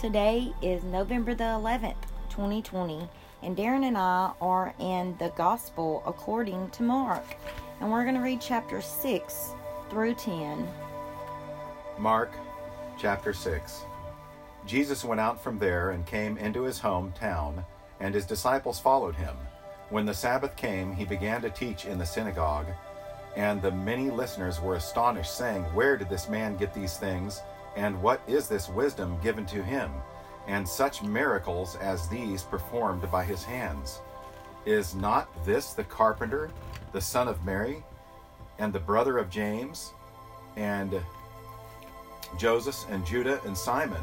Today is November the 11th, 2020, and Darren and I are in the Gospel according to Mark, and we're going to read chapter 6 through 10. Mark chapter 6. Jesus went out from there and came into his hometown, and his disciples followed him. When the Sabbath came, he began to teach in the synagogue, and the many listeners were astonished, saying, Where did this man get these things? And what is this wisdom given to him? And such miracles as these performed by his hands. Is not this the carpenter, the son of Mary, and the brother of James, and Joseph and Judah and Simon?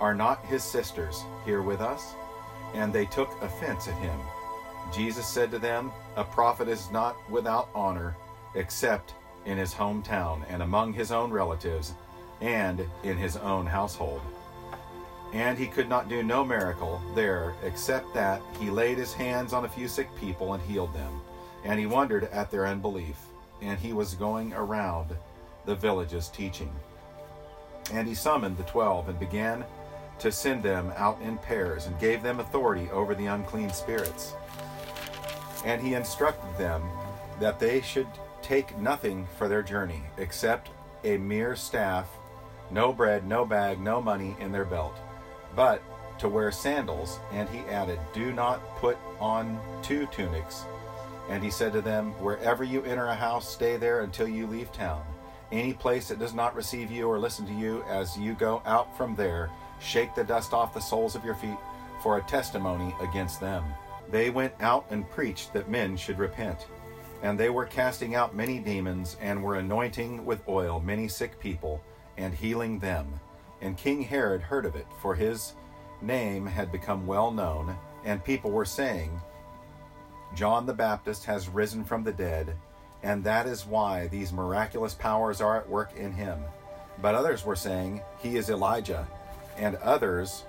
Are not his sisters here with us? And they took offense at him. Jesus said to them, A prophet is not without honor except in his hometown and among his own relatives and in his own household. And he could not do no miracle there except that he laid his hands on a few sick people and healed them. And he wondered at their unbelief. And he was going around the villages teaching. And he summoned the twelve and began to send them out in pairs and gave them authority over the unclean spirits. And he instructed them that they should take nothing for their journey except a mere staff no bread, no bag, no money in their belt, but to wear sandals. And he added, Do not put on two tunics. And he said to them, Wherever you enter a house, stay there until you leave town. Any place that does not receive you or listen to you as you go out from there, shake the dust off the soles of your feet for a testimony against them. They went out and preached that men should repent. And they were casting out many demons and were anointing with oil many sick people and healing them. And King Herod heard of it, for his name had become well known, and people were saying, John the Baptist has risen from the dead, and that is why these miraculous powers are at work in him. But others were saying, He is Elijah, and others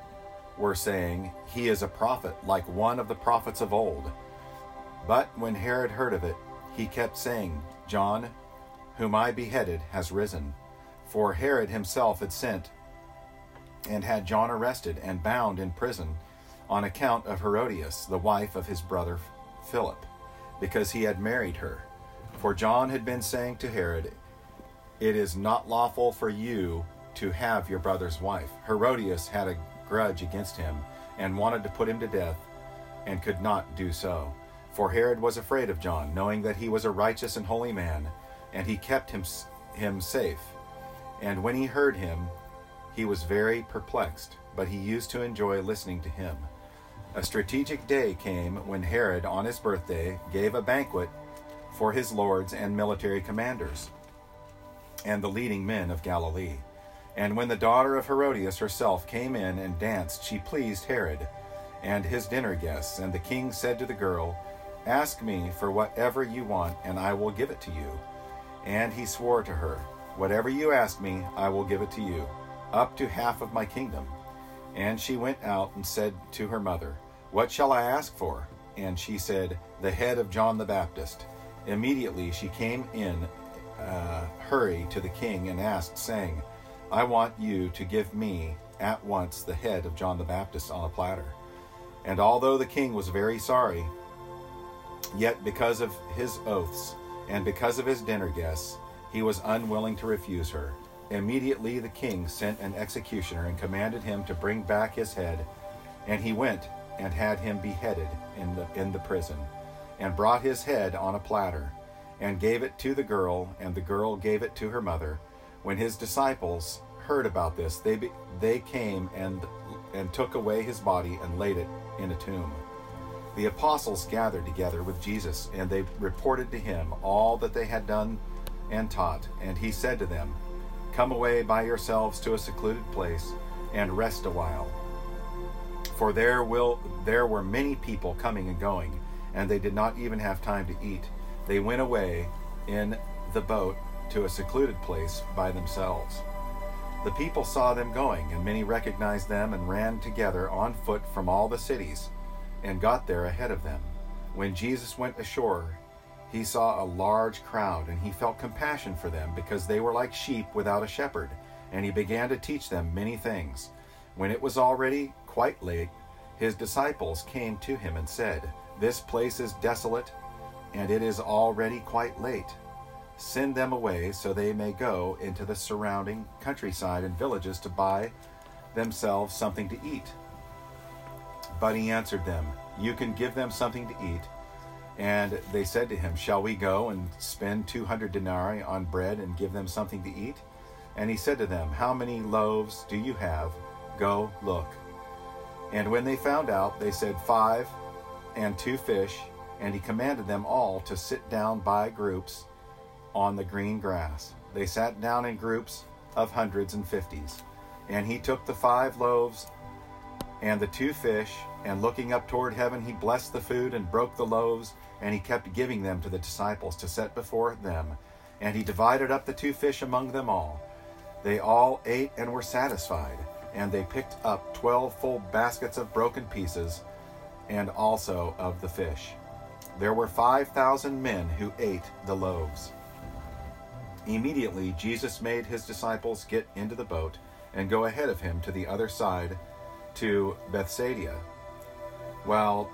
were saying, He is a prophet, like one of the prophets of old. But when Herod heard of it, he kept saying, John, whom I beheaded, has risen. For Herod himself had sent and had John arrested and bound in prison on account of Herodias, the wife of his brother Philip, because he had married her. For John had been saying to Herod, It is not lawful for you to have your brother's wife. Herodias had a grudge against him and wanted to put him to death and could not do so. For Herod was afraid of John, knowing that he was a righteous and holy man, and he kept him, him safe and when he heard him, he was very perplexed, but he used to enjoy listening to him. A strategic day came when Herod, on his birthday, gave a banquet for his lords and military commanders and the leading men of Galilee. And when the daughter of Herodias herself came in and danced, she pleased Herod and his dinner guests. And the king said to the girl, Ask me for whatever you want, and I will give it to you. And he swore to her, Whatever you ask me, I will give it to you, up to half of my kingdom. And she went out and said to her mother, What shall I ask for? And she said, The head of John the Baptist. Immediately she came in uh, hurry to the king and asked, saying, I want you to give me at once the head of John the Baptist on a platter. And although the king was very sorry, yet because of his oaths and because of his dinner guests, he was unwilling to refuse her. Immediately the king sent an executioner and commanded him to bring back his head, and he went and had him beheaded in the, in the prison, and brought his head on a platter, and gave it to the girl, and the girl gave it to her mother. When his disciples heard about this, they, be, they came and, and took away his body and laid it in a tomb. The apostles gathered together with Jesus, and they reported to him all that they had done and taught. And he said to them, Come away by yourselves to a secluded place and rest a while. For there will there were many people coming and going, and they did not even have time to eat. They went away in the boat to a secluded place by themselves. The people saw them going, and many recognized them and ran together on foot from all the cities and got there ahead of them. When Jesus went ashore, he saw a large crowd, and he felt compassion for them because they were like sheep without a shepherd, and he began to teach them many things. When it was already quite late, his disciples came to him and said, This place is desolate, and it is already quite late. Send them away so they may go into the surrounding countryside and villages to buy themselves something to eat. But he answered them, You can give them something to eat. And they said to him, Shall we go and spend 200 denarii on bread and give them something to eat? And he said to them, How many loaves do you have? Go look. And when they found out, they said, Five and two fish. And he commanded them all to sit down by groups on the green grass. They sat down in groups of hundreds and fifties. And he took the five loaves and the two fish, and looking up toward heaven, he blessed the food and broke the loaves, and he kept giving them to the disciples to set before them. And he divided up the two fish among them all. They all ate and were satisfied, and they picked up twelve full baskets of broken pieces, and also of the fish. There were five thousand men who ate the loaves. Immediately Jesus made his disciples get into the boat and go ahead of him to the other side to Bethsaida, while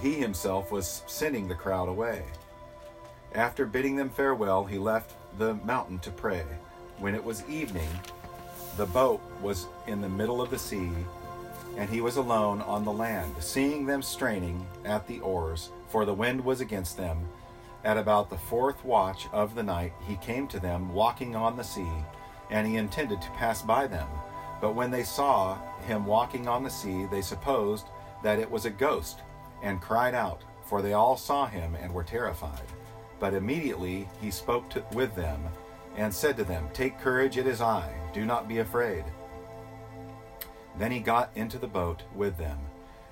he himself was sending the crowd away. After bidding them farewell, he left the mountain to pray. When it was evening, the boat was in the middle of the sea, and he was alone on the land, seeing them straining at the oars, for the wind was against them. At about the fourth watch of the night, he came to them walking on the sea, and he intended to pass by them. But when they saw him walking on the sea, they supposed that it was a ghost, and cried out, for they all saw him and were terrified. But immediately he spoke to, with them, and said to them, Take courage, it is I, do not be afraid. Then he got into the boat with them,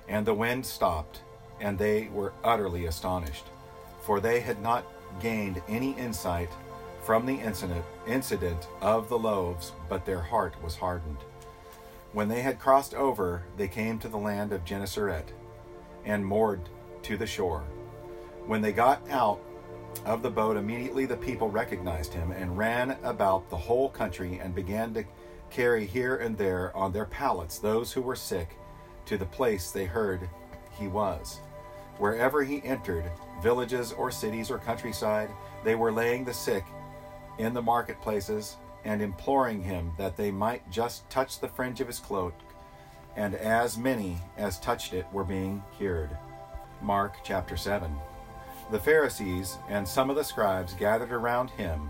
and the wind stopped, and they were utterly astonished, for they had not gained any insight from the incident, incident of the loaves, but their heart was hardened. When they had crossed over, they came to the land of Gennesaret and moored to the shore. When they got out of the boat, immediately the people recognized him and ran about the whole country and began to carry here and there on their pallets those who were sick to the place they heard he was. Wherever he entered, villages or cities or countryside, they were laying the sick in the marketplaces and imploring him that they might just touch the fringe of his cloak, and as many as touched it were being cured. Mark chapter 7. The Pharisees and some of the scribes gathered around him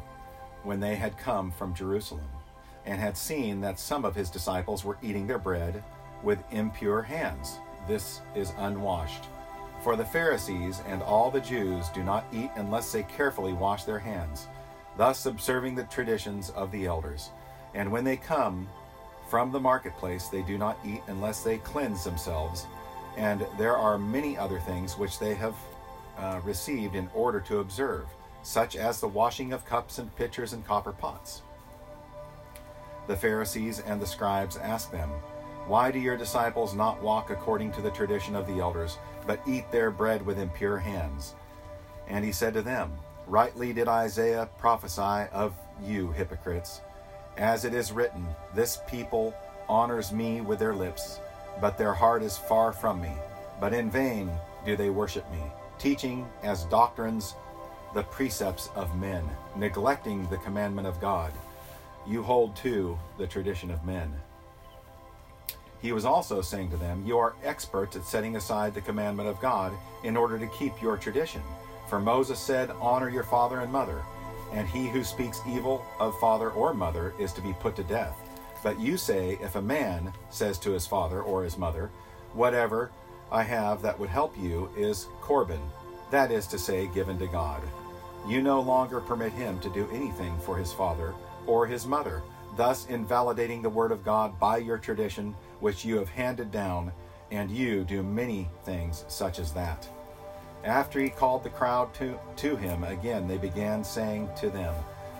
when they had come from Jerusalem, and had seen that some of his disciples were eating their bread with impure hands. This is unwashed. For the Pharisees and all the Jews do not eat unless they carefully wash their hands thus observing the traditions of the elders. And when they come from the marketplace, they do not eat unless they cleanse themselves. And there are many other things which they have uh, received in order to observe, such as the washing of cups and pitchers and copper pots. The Pharisees and the scribes asked them, Why do your disciples not walk according to the tradition of the elders, but eat their bread with impure hands? And he said to them, Rightly did Isaiah prophesy of you, hypocrites. As it is written, This people honors me with their lips, but their heart is far from me. But in vain do they worship me, teaching as doctrines the precepts of men, neglecting the commandment of God. You hold to the tradition of men. He was also saying to them, You are experts at setting aside the commandment of God in order to keep your tradition. For Moses said, Honor your father and mother, and he who speaks evil of father or mother is to be put to death. But you say, If a man says to his father or his mother, Whatever I have that would help you is Corban, that is to say, given to God. You no longer permit him to do anything for his father or his mother, thus invalidating the word of God by your tradition, which you have handed down, and you do many things such as that. After he called the crowd to, to him again, they began saying to them,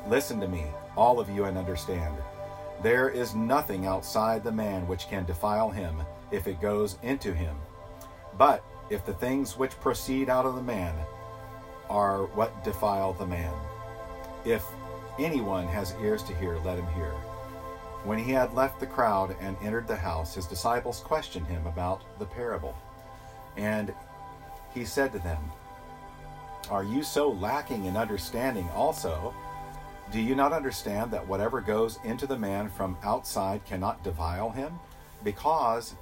Listen to me, all of you, and understand. There is nothing outside the man which can defile him if it goes into him. But if the things which proceed out of the man are what defile the man. If anyone has ears to hear, let him hear. When he had left the crowd and entered the house, his disciples questioned him about the parable. And he said to them, Are you so lacking in understanding also? Do you not understand that whatever goes into the man from outside cannot defile him? Because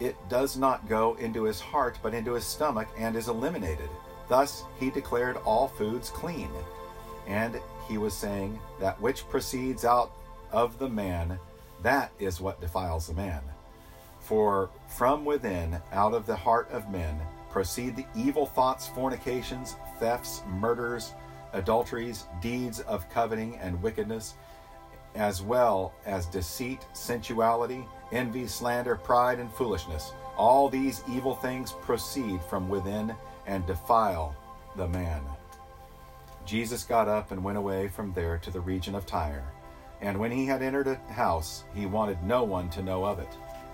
it does not go into his heart, but into his stomach, and is eliminated. Thus he declared all foods clean. And he was saying, That which proceeds out of the man, that is what defiles the man. For from within, out of the heart of men, proceed the evil thoughts, fornications, thefts, murders, adulteries, deeds of coveting and wickedness, as well as deceit, sensuality, envy, slander, pride, and foolishness. All these evil things proceed from within and defile the man. Jesus got up and went away from there to the region of Tyre. And when he had entered a house, he wanted no one to know of it.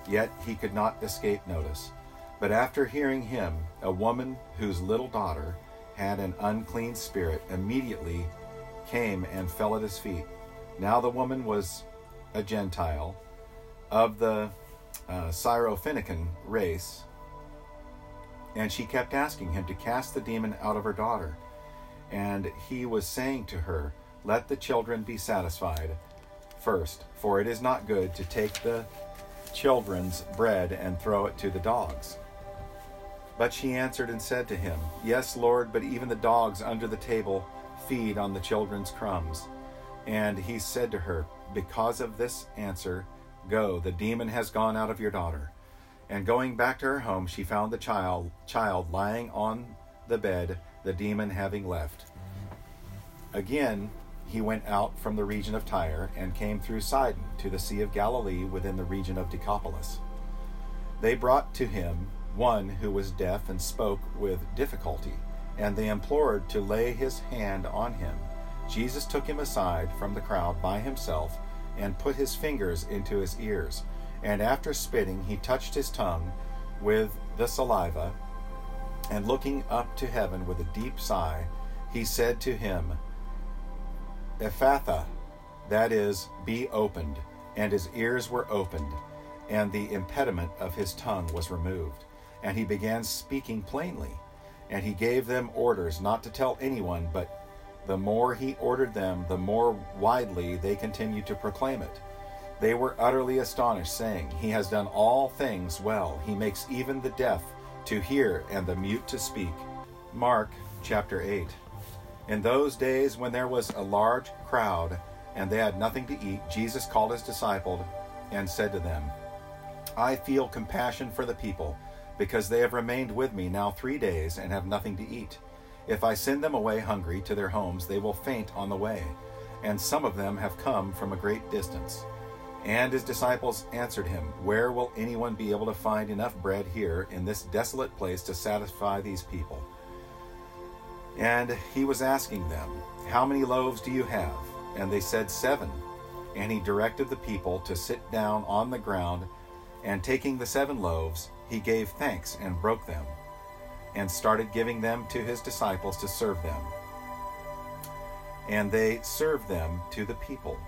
Yet he could not escape notice. But after hearing him, a woman whose little daughter had an unclean spirit immediately came and fell at his feet. Now the woman was a Gentile of the uh, Syrophoenician race, and she kept asking him to cast the demon out of her daughter. And he was saying to her, Let the children be satisfied first, for it is not good to take the children's bread and throw it to the dogs. But she answered and said to him, Yes, Lord, but even the dogs under the table feed on the children's crumbs. And he said to her, Because of this answer, go, the demon has gone out of your daughter. And going back to her home, she found the child, child lying on the bed, the demon having left. Again, he went out from the region of Tyre and came through Sidon to the Sea of Galilee within the region of Decapolis. They brought to him one who was deaf and spoke with difficulty, and they implored to lay his hand on him. Jesus took him aside from the crowd by himself and put his fingers into his ears. And after spitting, he touched his tongue with the saliva, and looking up to heaven with a deep sigh, he said to him, Ephphatha, that is, be opened. And his ears were opened, and the impediment of his tongue was removed. And he began speaking plainly. And he gave them orders not to tell anyone, but the more he ordered them, the more widely they continued to proclaim it. They were utterly astonished, saying, He has done all things well. He makes even the deaf to hear and the mute to speak. Mark chapter 8. In those days, when there was a large crowd and they had nothing to eat, Jesus called his disciples and said to them, I feel compassion for the people, because they have remained with me now three days and have nothing to eat. If I send them away hungry to their homes, they will faint on the way, and some of them have come from a great distance. And his disciples answered him, Where will anyone be able to find enough bread here in this desolate place to satisfy these people? And he was asking them, How many loaves do you have? And they said, Seven. And he directed the people to sit down on the ground, and taking the seven loaves, he gave thanks and broke them, and started giving them to his disciples to serve them. And they served them to the people.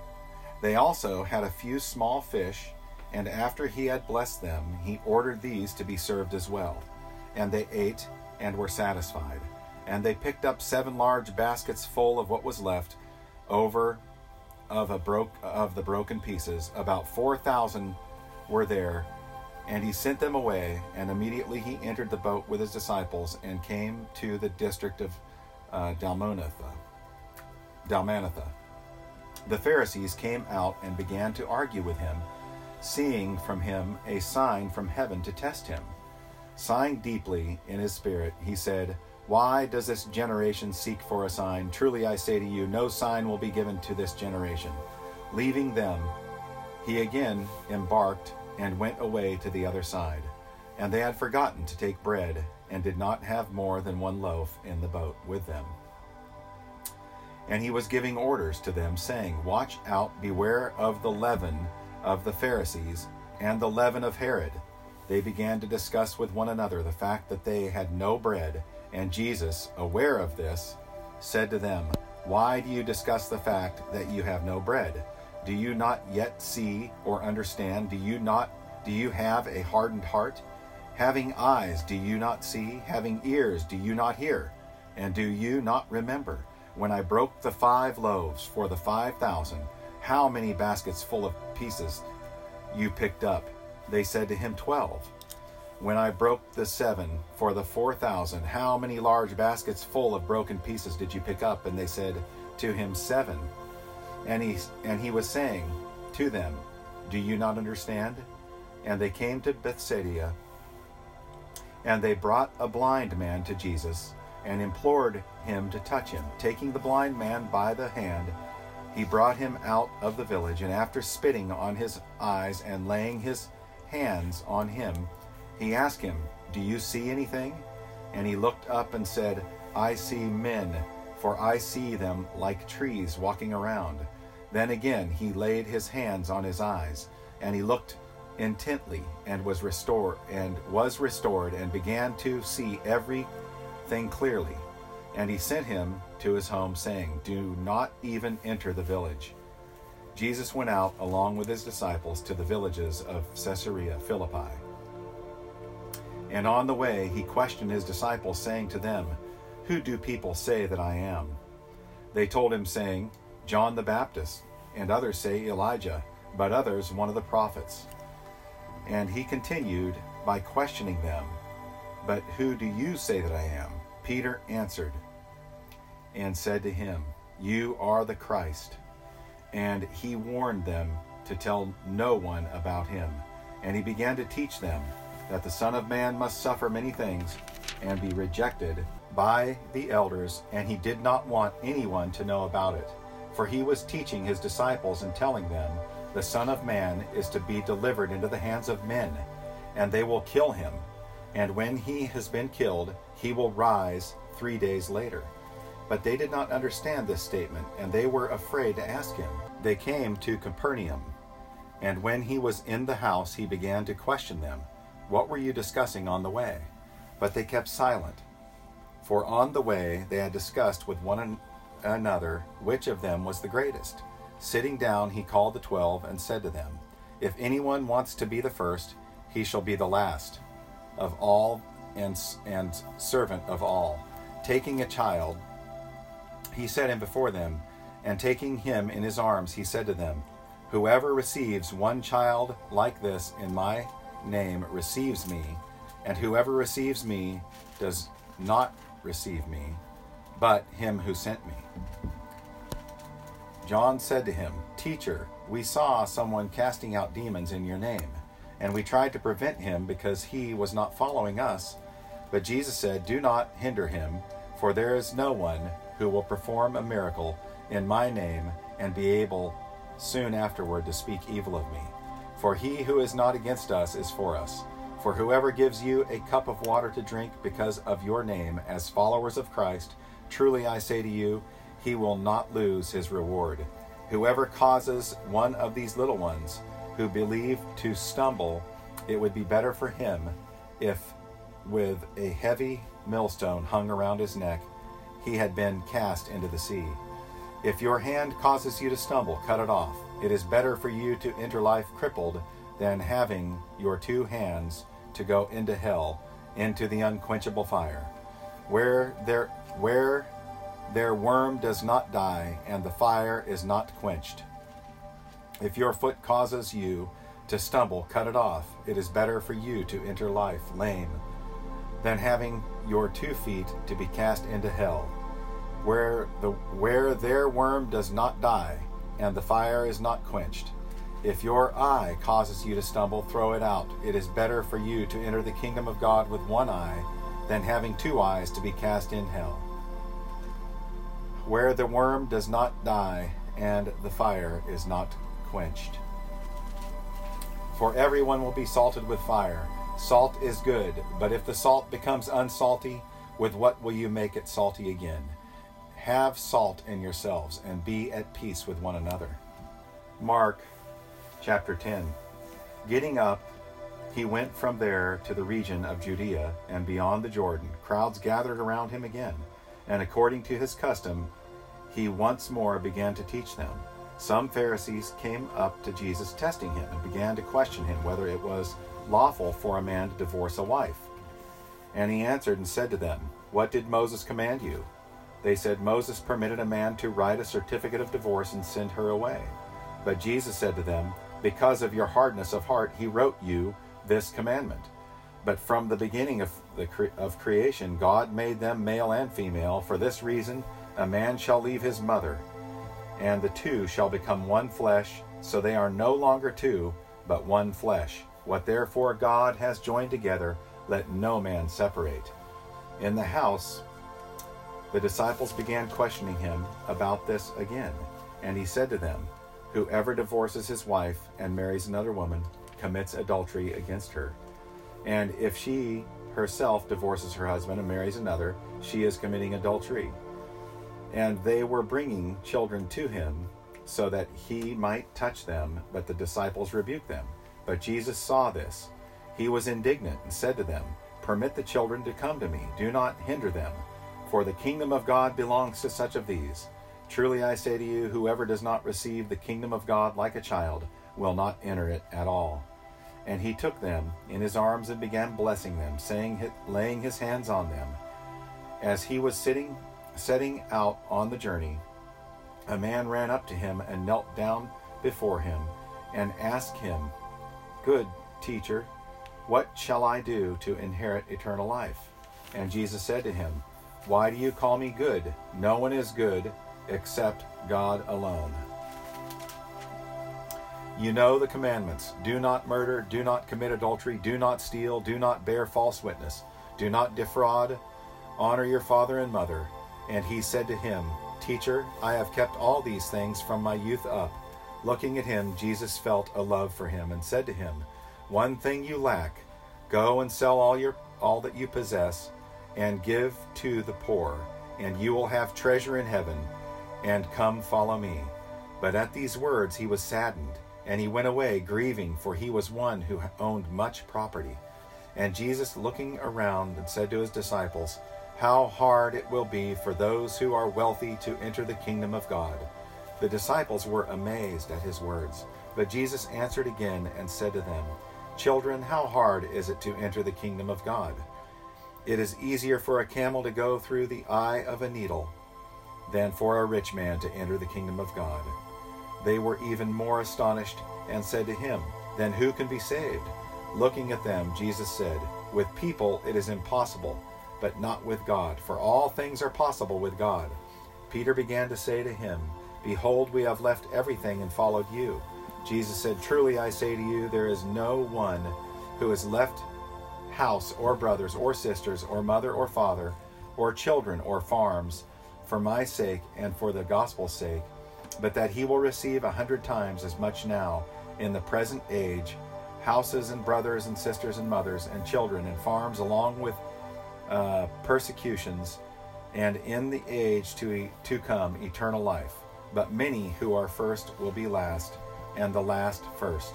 They also had a few small fish, and after he had blessed them, he ordered these to be served as well. And they ate and were satisfied. And they picked up seven large baskets full of what was left over of broke of the broken pieces. About four thousand were there, and he sent them away. And immediately he entered the boat with his disciples and came to the district of uh. Dalmanutha. The Pharisees came out and began to argue with him, seeing from him a sign from heaven to test him. Sighing deeply in his spirit, he said, Why does this generation seek for a sign? Truly I say to you, no sign will be given to this generation. Leaving them, he again embarked and went away to the other side. And they had forgotten to take bread, and did not have more than one loaf in the boat with them. And he was giving orders to them, saying, Watch out, beware of the leaven of the Pharisees and the leaven of Herod. They began to discuss with one another the fact that they had no bread, and Jesus, aware of this, said to them, Why do you discuss the fact that you have no bread? Do you not yet see or understand? Do you not do you have a hardened heart? Having eyes, do you not see? Having ears, do you not hear? And do you not remember when I broke the five loaves for the five thousand, how many baskets full of pieces you picked up? They said to him, Twelve. When I broke the seven for the four thousand, how many large baskets full of broken pieces did you pick up? And they said to him, Seven. And he, and he was saying to them, Do you not understand? And they came to Bethsaida, and they brought a blind man to Jesus, and implored him to touch him. Taking the blind man by the hand, he brought him out of the village, and after spitting on his eyes and laying his hands on him, he asked him, Do you see anything? And he looked up and said, I see men, for I see them like trees walking around. Then again he laid his hands on his eyes, and he looked intently and was restored and was restored and began to see everything clearly. And he sent him to his home, saying, Do not even enter the village. Jesus went out along with his disciples to the villages of Caesarea Philippi. And on the way he questioned his disciples, saying to them, Who do people say that I am? They told him, saying, John the Baptist, and others say Elijah, but others one of the prophets. And he continued by questioning them, But who do you say that I am? Peter answered and said to him, You are the Christ. And he warned them to tell no one about him. And he began to teach them that the Son of Man must suffer many things and be rejected by the elders, and he did not want anyone to know about it. For he was teaching his disciples and telling them, The Son of Man is to be delivered into the hands of men, and they will kill him. And when he has been killed, he will rise three days later. But they did not understand this statement, and they were afraid to ask him. They came to Capernaum, and when he was in the house, he began to question them. What were you discussing on the way? But they kept silent. For on the way they had discussed with one another which of them was the greatest. Sitting down, he called the twelve and said to them, If anyone wants to be the first, he shall be the last of all and, and servant of all. Taking a child, he set him before them, and taking him in his arms, he said to them, Whoever receives one child like this in my name receives me, and whoever receives me does not receive me, but him who sent me. John said to him, Teacher, we saw someone casting out demons in your name, and we tried to prevent him because he was not following us. But Jesus said, Do not hinder him, for there is no one who will perform a miracle in my name and be able soon afterward to speak evil of me. For he who is not against us is for us. For whoever gives you a cup of water to drink because of your name as followers of Christ, truly I say to you, he will not lose his reward. Whoever causes one of these little ones who believe to stumble, it would be better for him if, with a heavy millstone hung around his neck, he had been cast into the sea. If your hand causes you to stumble, cut it off. It is better for you to enter life crippled than having your two hands to go into hell, into the unquenchable fire, where there where their worm does not die and the fire is not quenched. If your foot causes you to stumble, cut it off. It is better for you to enter life lame than having your two feet to be cast into hell, where the where their worm does not die and the fire is not quenched. If your eye causes you to stumble, throw it out. It is better for you to enter the kingdom of God with one eye than having two eyes to be cast in hell, where the worm does not die and the fire is not quenched. For everyone will be salted with fire. Salt is good, but if the salt becomes unsalty, with what will you make it salty again? Have salt in yourselves and be at peace with one another. Mark chapter 10. Getting up, he went from there to the region of Judea and beyond the Jordan. Crowds gathered around him again, and according to his custom, he once more began to teach them. some Pharisees came up to Jesus testing him and began to question him whether it was lawful for a man to divorce a wife. And he answered and said to them, What did Moses command you? They said, Moses permitted a man to write a certificate of divorce and send her away. But Jesus said to them, Because of your hardness of heart, he wrote you this commandment. But from the beginning of, the cre- of creation, God made them male and female. For this reason, a man shall leave his mother, and the two shall become one flesh. So they are no longer two, but one flesh. What therefore God has joined together, let no man separate. In the house, the disciples began questioning him about this again. And he said to them, Whoever divorces his wife and marries another woman commits adultery against her. And if she herself divorces her husband and marries another, she is committing adultery. And they were bringing children to him so that he might touch them, but the disciples rebuked them. But Jesus saw this. He was indignant and said to them, Permit the children to come to me, do not hinder them, for the kingdom of God belongs to such of these. Truly I say to you, whoever does not receive the kingdom of God like a child will not enter it at all. And he took them in his arms and began blessing them, saying, laying his hands on them. As he was sitting, setting out on the journey, a man ran up to him and knelt down before him and asked him, Good teacher, what shall I do to inherit eternal life? And Jesus said to him, Why do you call me good? No one is good except God alone. You know the commandments do not murder, do not commit adultery, do not steal, do not bear false witness, do not defraud, honor your father and mother. And he said to him, Teacher, I have kept all these things from my youth up. Looking at him, Jesus felt a love for him and said to him, One thing you lack. Go and sell all your all that you possess and give to the poor, and you will have treasure in heaven, and come follow me. But at these words he was saddened and he went away grieving, for he was one who owned much property. And Jesus, looking around, said to his disciples, How hard it will be for those who are wealthy to enter the kingdom of God. The disciples were amazed at his words. But Jesus answered again and said to them, Children, how hard is it to enter the kingdom of God? It is easier for a camel to go through the eye of a needle than for a rich man to enter the kingdom of God. They were even more astonished and said to him, Then who can be saved? Looking at them, Jesus said, With people it is impossible, but not with God, for all things are possible with God. Peter began to say to him, Behold, we have left everything and followed you. Jesus said, Truly I say to you, there is no one who has left house or brothers or sisters or mother or father or children or farms for my sake and for the gospel's sake but that he will receive a hundred times as much now in the present age houses and brothers and sisters and mothers and children and farms along with uh, persecutions and in the age to, to come eternal life. But many who are first will be last and the last first.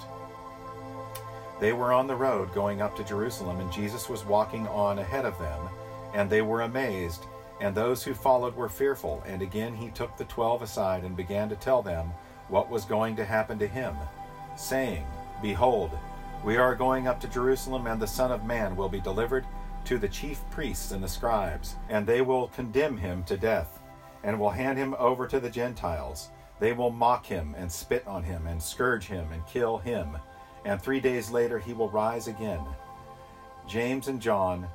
They were on the road going up to jerusalem and jesus was walking on ahead of them and they were amazed and those who followed were fearful. And again he took the twelve aside and began to tell them what was going to happen to him, saying, Behold, we are going up to Jerusalem, and the Son of Man will be delivered to the chief priests and the scribes, and they will condemn him to death, and will hand him over to the Gentiles. They will mock him, and spit on him, and scourge him, and kill him. And three days later he will rise again. James and John,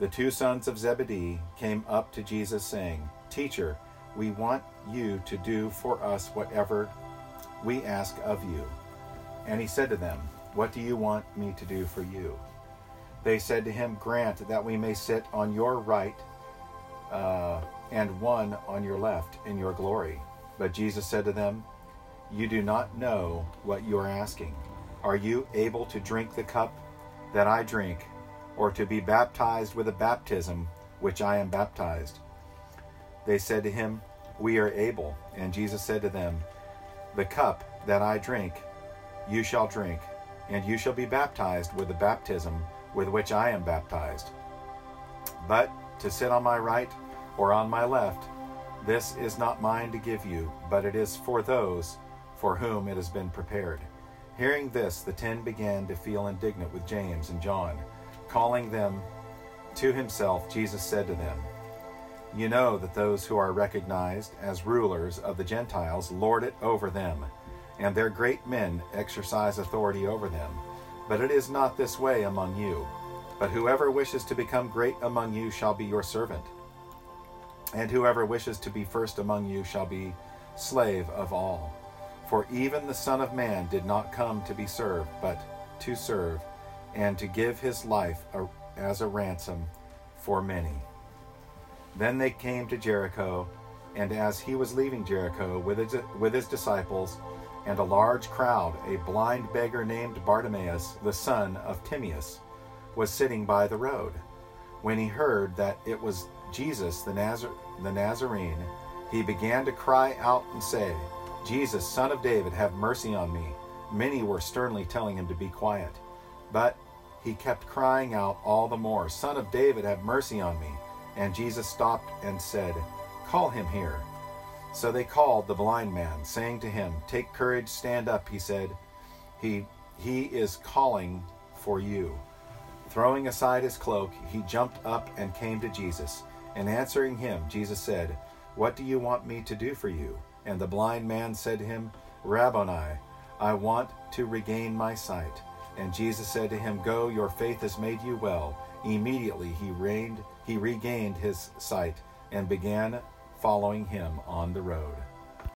the two sons of Zebedee came up to Jesus, saying, Teacher, we want you to do for us whatever we ask of you. And he said to them, What do you want me to do for you? They said to him, Grant that we may sit on your right uh, and one on your left in your glory. But Jesus said to them, You do not know what you are asking. Are you able to drink the cup that I drink? Or to be baptized with a baptism which I am baptized? They said to him, We are able. And Jesus said to them, The cup that I drink, you shall drink, and you shall be baptized with the baptism with which I am baptized. But to sit on my right or on my left, this is not mine to give you, but it is for those for whom it has been prepared. Hearing this, the ten began to feel indignant with James and John. Calling them to himself, Jesus said to them, You know that those who are recognized as rulers of the Gentiles lord it over them, and their great men exercise authority over them. But it is not this way among you. But whoever wishes to become great among you shall be your servant. And whoever wishes to be first among you shall be slave of all. For even the Son of Man did not come to be served, but to serve, and to give his life as a ransom for many. Then they came to Jericho, and as he was leaving Jericho with his, with his disciples and a large crowd, a blind beggar named Bartimaeus, the son of Timaeus, was sitting by the road. When he heard that it was Jesus the, Nazar- the Nazarene, he began to cry out and say, Jesus, son of David, have mercy on me. Many were sternly telling him to be quiet. But he kept crying out all the more, Son of David, have mercy on me. And Jesus stopped and said, Call him here. So they called the blind man, saying to him, Take courage, stand up, he said. He, he is calling for you. Throwing aside his cloak, he jumped up and came to Jesus. And answering him, Jesus said, What do you want me to do for you? And the blind man said to him, Rabboni, I want to regain my sight. And Jesus said to him, Go, your faith has made you well. Immediately he reigned, he regained his sight and began following him on the road.